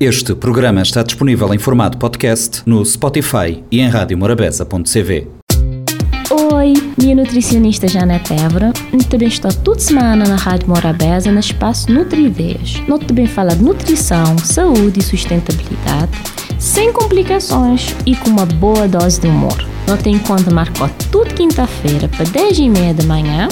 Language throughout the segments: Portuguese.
Este programa está disponível em formato podcast no Spotify e em radiomorabeza.cv. Oi, minha nutricionista Janete Évora. Também estou toda semana na Rádio Morabeza no espaço Nutrideias. Nós também fala de nutrição, saúde e sustentabilidade, sem complicações e com uma boa dose de humor. Nós tem conta marcou toda quinta-feira para 10 e meia da manhã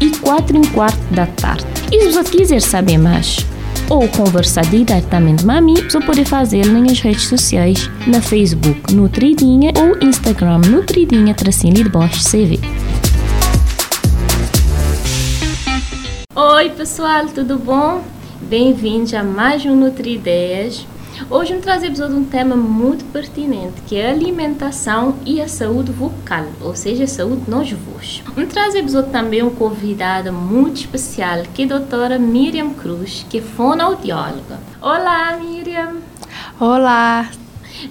e 4 e quarto da tarde. E se você quiser saber mais, ou conversar diretamente com a mim, você pode fazer nas redes sociais, na Facebook Nutridinha ou Instagram Nutridinha Tracinho de Bosch CV. Oi pessoal, tudo bom? Bem-vindos a mais um Nutri Ideias. Hoje vamos trazer de um tema muito pertinente, que é a alimentação e a saúde vocal, ou seja, a saúde nos voos. Vamos trazer também uma convidada muito especial, que é a doutora Miriam Cruz, que é fonoaudióloga. Olá, Miriam! Olá!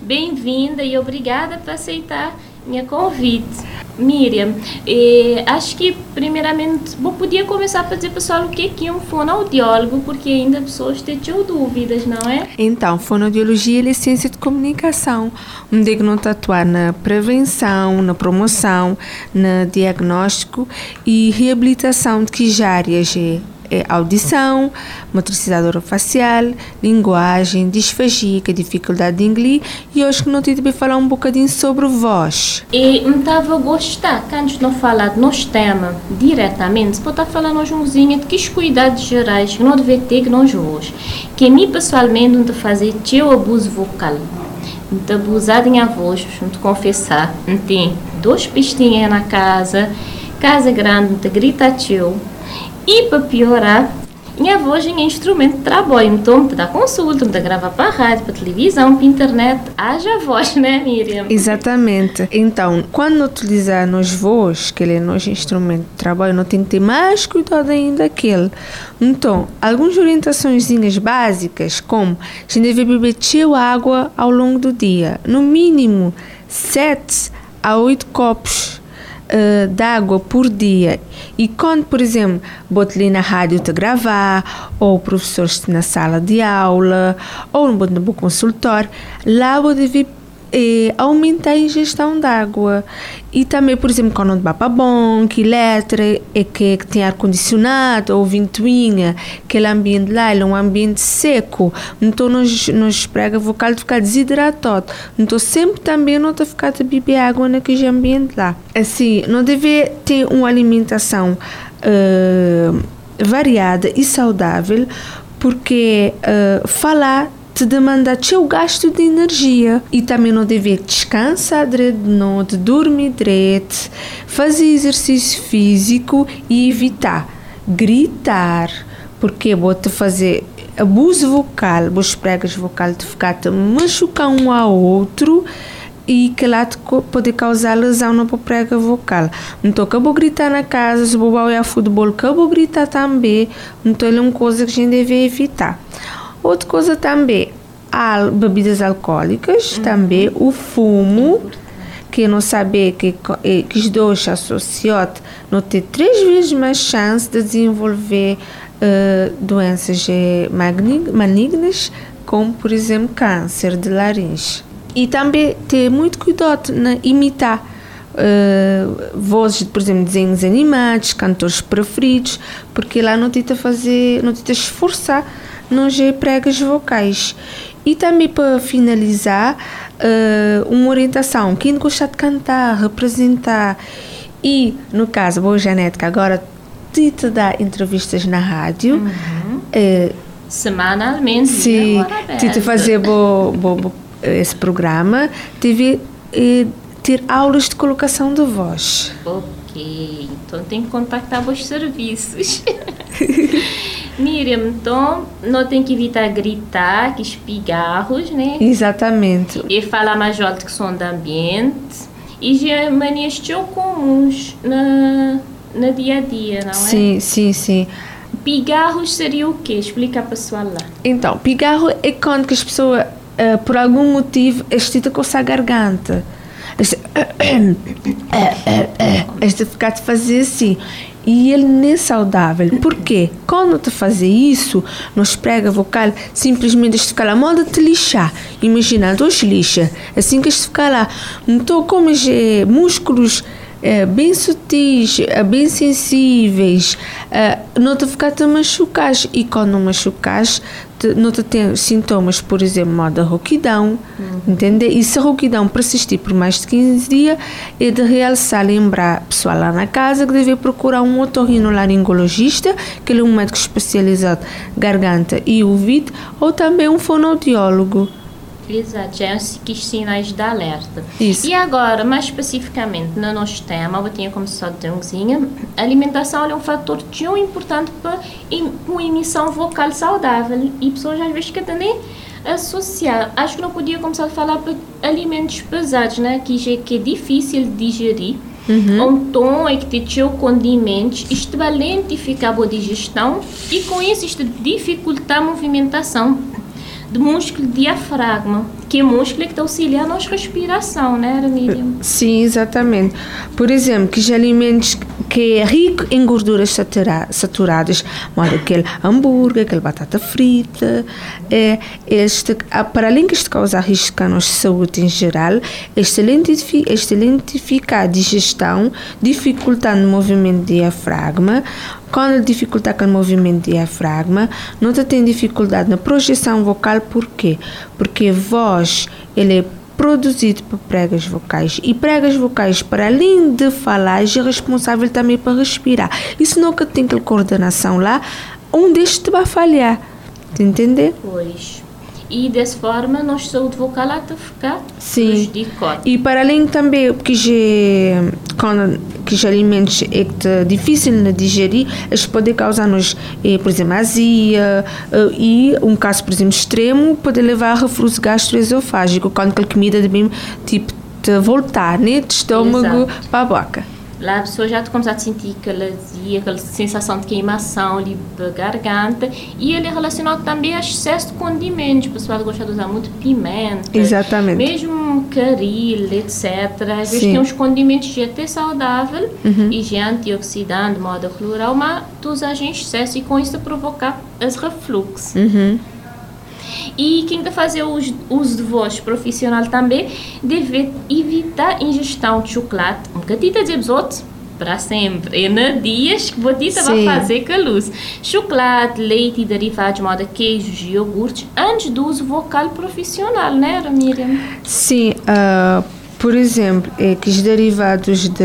Bem-vinda e obrigada por aceitar minha convite. Miriam, eh, acho que primeiramente vou podia começar para dizer pessoal o que é um fonoaudiólogo, porque ainda pessoas têm dúvidas, não é? Então, fonoaudiologia é ciência de comunicação, onde é que atuar na prevenção, na promoção, no diagnóstico e reabilitação de que áreas é é audição, motricidade orofacial, linguagem, disfagia, que é dificuldade de inglês e hoje que não te também falar um bocadinho sobre voz. E me estava a gostar, quando não falar de nos tema diretamente, pode estar falando umzinho de que cuidados gerais que não deve ter que nós hoje. Que mim pessoalmente não fazer teu abuso vocal. Muito abusado em voz, te confessar. Tem duas pistinhas na casa, casa grande, grita teu e para piorar, minha voz é instrumento de trabalho, então me dá consulta, dá gravar para a rádio, para televisão, para internet, haja voz, né Miriam? Exatamente. Então, quando utilizar nos voz, que ele é nosso instrumento de trabalho, não tem que ter mais cuidado ainda daquele. Então, algumas orientações básicas, como a gente deve beber água ao longo do dia, no mínimo 7 a 8 copos uh, de água por dia. E quando, por exemplo, ali na rádio te gravar, ou o professor na sala de aula, ou no consultório, lá vou dever é, aumenta a ingestão de água. E também, por exemplo, quando vai para bom, que letra é que, tem ar-condicionado ou ventoinha, aquele ambiente lá é um ambiente seco, então nos, nos prega vocal de ficar desidratado. Então sempre também não está ficar de beber água naquele ambiente lá. Assim, não deve ter uma alimentação uh, variada e saudável, porque uh, falar te demanda seu gasto de energia e também não deve descansar direito de noite, dormir direito, fazer exercício físico e evitar gritar, porque vou te fazer abuso vocal, vos pregas vocal de ficar te machucar um ao outro e que lá pode causar lesão na prega vocal. Então, que eu vou gritar na casa, se vou olhar futebol, que eu gritar também. Então, é uma coisa que a gente deve evitar. Outra coisa também, há bebidas alcoólicas, uhum. também o fumo, que não saber que, que os dois associados não ter três vezes mais chance de desenvolver uh, doenças eh, malignas, como por exemplo câncer de laringe. E também ter muito cuidado na imitar uh, vozes, por exemplo, desenhos animados, cantores preferidos, porque lá não tenta fazer, não tenta esforçar nos pregas vocais. E também para finalizar, uh, uma orientação, quem gosta de cantar, representar e, no caso, boa Genética, agora te, te dá entrevistas na rádio. Uhum. Uh, Semanalmente. Sim, te, te fazer bo, bo, bo, esse programa, teve uh, ter aulas de colocação de voz. Ok, então tem que contactar os serviços. Miriam, então não tem que evitar gritar, que espigarros, né? Exatamente. E falar mais alto que som do ambiente. E já manias tão comuns na, na dia a dia, não é? Sim, sim, sim. Pigarros seria o quê? Explica para pessoal lá. Então, pigarro é quando que as pessoas, uh, por algum motivo, estita com a garganta. Este, este ficar de fazer assim. e ele é saudável. Por quê? Quando te fazer isso, nos prega vocal, simplesmente este ficar lá, moda te lixar. Imagina, dois lixa, assim que este ficar lá. Então, como é músculos é, bem sutis, é, bem sensíveis, é, não te ficar te machucar e quando machucas não te tem sintomas, por exemplo, moda rouquidão, uhum. entende? E se a rouquidão persistir por mais de 15 dias, é de realçar, lembrar pessoal lá na casa que deve procurar um otorrinolaringologista, que é um médico especializado garganta e ouvido, ou também um fonoaudiólogo. Exato, já é os sinais de alerta. Isso. E agora, mais especificamente no nosso tema, eu tinha começado a dizer, a alimentação é um fator tão importante para uma emissão vocal saudável e pessoas às vezes que também associar. Acho que não podia começar a falar para alimentos pesados, né? Que já que é difícil de digerir. Uhum. Um tom é que te condimentos, isto vai lentificar a digestão e com isso isto dificultar a movimentação do músculo diafragma, que é o músculo que auxilia a nossa respiração, né, Miriam? Sim, exatamente. Por exemplo, que os alimentos que é rico em gorduras satura, saturadas, modo aquele hambúrguer, aquele batata frita, é, este, para além de isto causar risco à nossa saúde em geral, este lentifica a digestão, dificultando o movimento do diafragma, quando dificulta aquele movimento diafragma, não tem dificuldade na projeção vocal, por quê? Porque a voz, ele é produzido por pregas vocais. E pregas vocais para além de falar é responsável também para respirar. E se que tem aquela coordenação lá um destes vai falhar. Entender? Pois e dessa forma nossa saúde vocal está ficar Sim. E para além também que já quando que os alimentos é difícil de digerir, eles podem causar-nos, por exemplo, azia e um caso, por exemplo, extremo pode levar a refluxo gastroesofágico, quando a comida de tipo de voltar, né, de estômago Exato. para a boca. Lá a pessoa já começa a sentir aquela aquela sensação de queimação ali da garganta. E ele é relacionado também a excesso de condimentos. O pessoal gosta de usar muito pimenta. Exatamente. Mesmo caril, etc. Às vezes tem uns condimentos que é até saudável uhum. e já é antioxidante, de modo floral, mas tu usas em excesso e com isso provocar as refluxos. Uhum. E quem está fazer uso de voz profissional também deve evitar ingestão de chocolate, um bocadinho de outros para sempre. E nos dias que você vai fazer com a luz. Chocolate, leite e derivados, moda queijos e iogurtes, antes do uso vocal profissional, né, Miriam? Sim. Uh, por exemplo, é que os derivados de,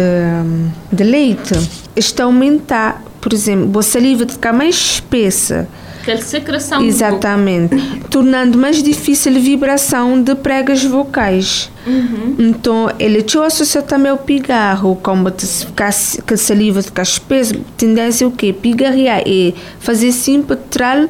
de leite estão a aumentar. Por exemplo, a saliva ficar mais espessa aquela secreção Exatamente. Tornando mais difícil a vibração de pregas vocais. Uhum. Então, ele te associa também ao pigarro, como se ficar, que a saliva ficar espessa, tendência o quê? Pigarrear e fazer assim para.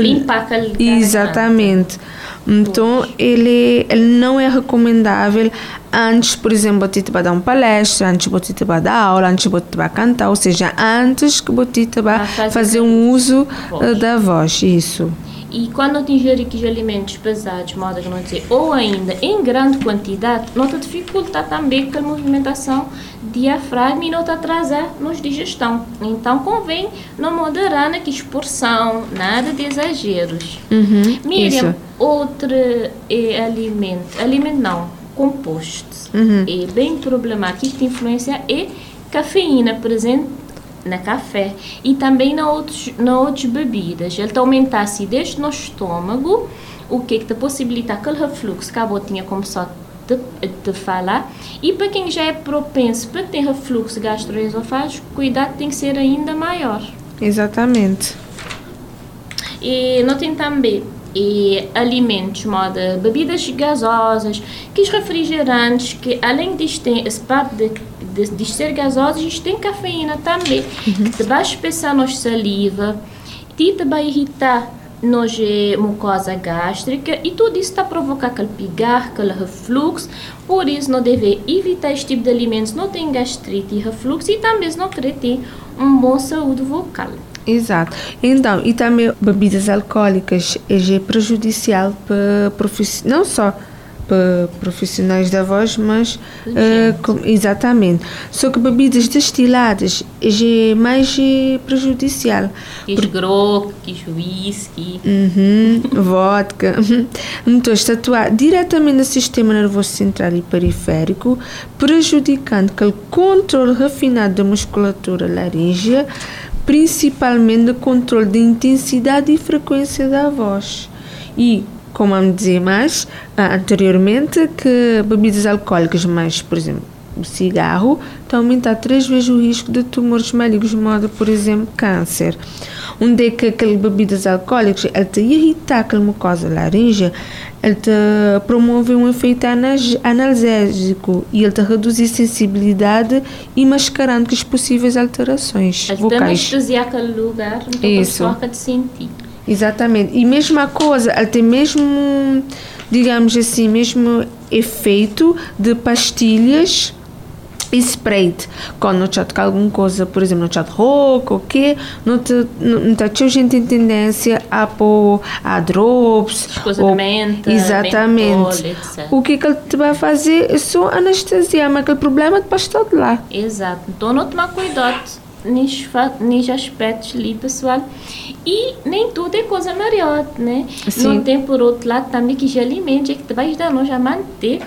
Limpar aquele Exatamente. Então, ele, ele não é recomendável antes, por exemplo, você vai dar uma palestra, antes você vai dar aula, antes você vai cantar, ou seja, antes que você vai fazer um uso voz. Eh, da voz, isso. E quando atingir aqueles alimentos pesados, modo que não dizer, ou ainda em grande quantidade, não te dificulta também com a movimentação diafragma e não te atrasar nos digestão. Então convém não moderar na exporção, nada de exageros. Uhum, Miriam, isso. outro é alimento, alimento não, composto. Uhum. É bem problemático, que influência é cafeína presente na café e também na outros, na outras bebidas. Ele aumenta a acidez no estômago, o que te possibilita aquele refluxo que a tinha começado de, de falar. E para quem já é propenso para ter refluxo gastroesofágico, cuidado tem que ser ainda maior. Exatamente. E notem também e alimentos, moda bebidas gasosas, que os refrigerantes, que além de ter essa parte de, de, de ser gasosos, isto tem cafeína também, que vai espessar nos saliva, te vai irritar nos mucosa gástrica e tudo isso está a provocar aquele pigar, aquele refluxo, por isso não deve evitar este tipo de alimentos, não tem gastrite e refluxo e também não querer ter uma boa saúde vocal. Exato. Então, e também bebidas alcoólicas é prejudicial para não só para profissionais da voz, mas uh, com, exatamente. Só que bebidas destiladas é mais é prejudicial. Quis Por... grog, quis whisky. Uhum, vodka. Então, está atuar diretamente no sistema nervoso central e periférico, prejudicando aquele controle refinado da musculatura laríngea, principalmente o controle da intensidade e frequência da voz. E como a me dizer mais ah, anteriormente, que bebidas alcoólicas, mais, por exemplo, o cigarro, a aumentar três vezes o risco de tumores malignos, modo, por exemplo, câncer. Onde é que aquelas bebidas alcoólicas, ela te irrita aquela mucosa laríngea, ele te promove um efeito analgésico e ele te reduz a sensibilidade e mascarando as possíveis alterações ele vocais. Ele anestesia aquele lugar, então Isso. a pessoa de sentir. Exatamente. E mesma coisa, ela tem mesmo, digamos assim, mesmo efeito de pastilhas e spray. Quando não te tocar alguma coisa, por exemplo, não te rouco, o quê, não te, não te gente tem tendência a pôr a drops. Coisa ou, de menta, Exatamente. Mentol, o que, que ele te vai fazer é só anestesiar, mas aquele problema depois está de lá. Exato. Então não tomar cuidado nesses aspectos ali, pessoal. E nem tudo é coisa melhor, né? Sim. Não tem, por outro lado, também que já alimentos é que te vai ajudar nós a manter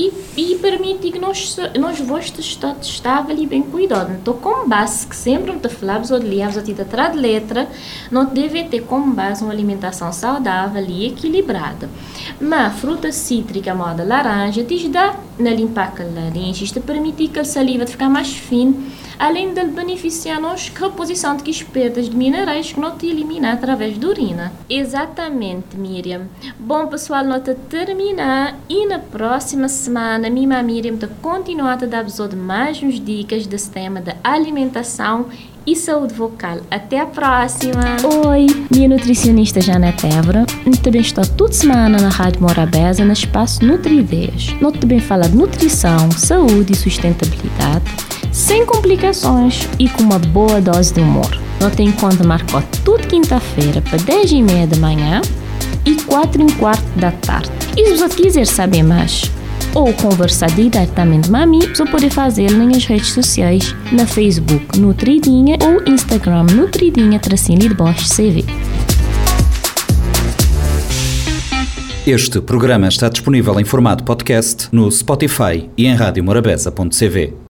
e, e permitir que nós, nós vosso estado estável e bem cuidado. Então, com base, que sempre te falamos ou liamos a ti atrás de letra, não deve ter como base uma alimentação saudável e equilibrada. Mas fruta cítrica, moda laranja, te dá na limpar a laringe, te permitir que a saliva ficar mais fina além de beneficiar-nos com a reposição de perdas de minerais que não te elimina através da urina. Exatamente, Miriam. Bom, pessoal, nota terminar e na próxima semana, minha Miriam te continuar a dar de mais uns dicas desse tema da alimentação e saúde vocal. Até a próxima! Oi, minha nutricionista Janete Évora. Também estou toda semana na Rádio Morabeza, no espaço Nutrideias. Nós também fala de nutrição, saúde e sustentabilidade sem complicações e com uma boa dose de humor. Tem conta marcou tudo quinta-feira para 10 e meia da manhã e 4 e quarto da tarde. E se você quiser saber mais ou conversar diretamente com a mim, você pode fazer nas redes sociais, na Facebook Nutridinha ou Instagram Nutridinha Tracinho de Bosch CV. Este programa está disponível em formato podcast no Spotify e em radiomorabeza.cv.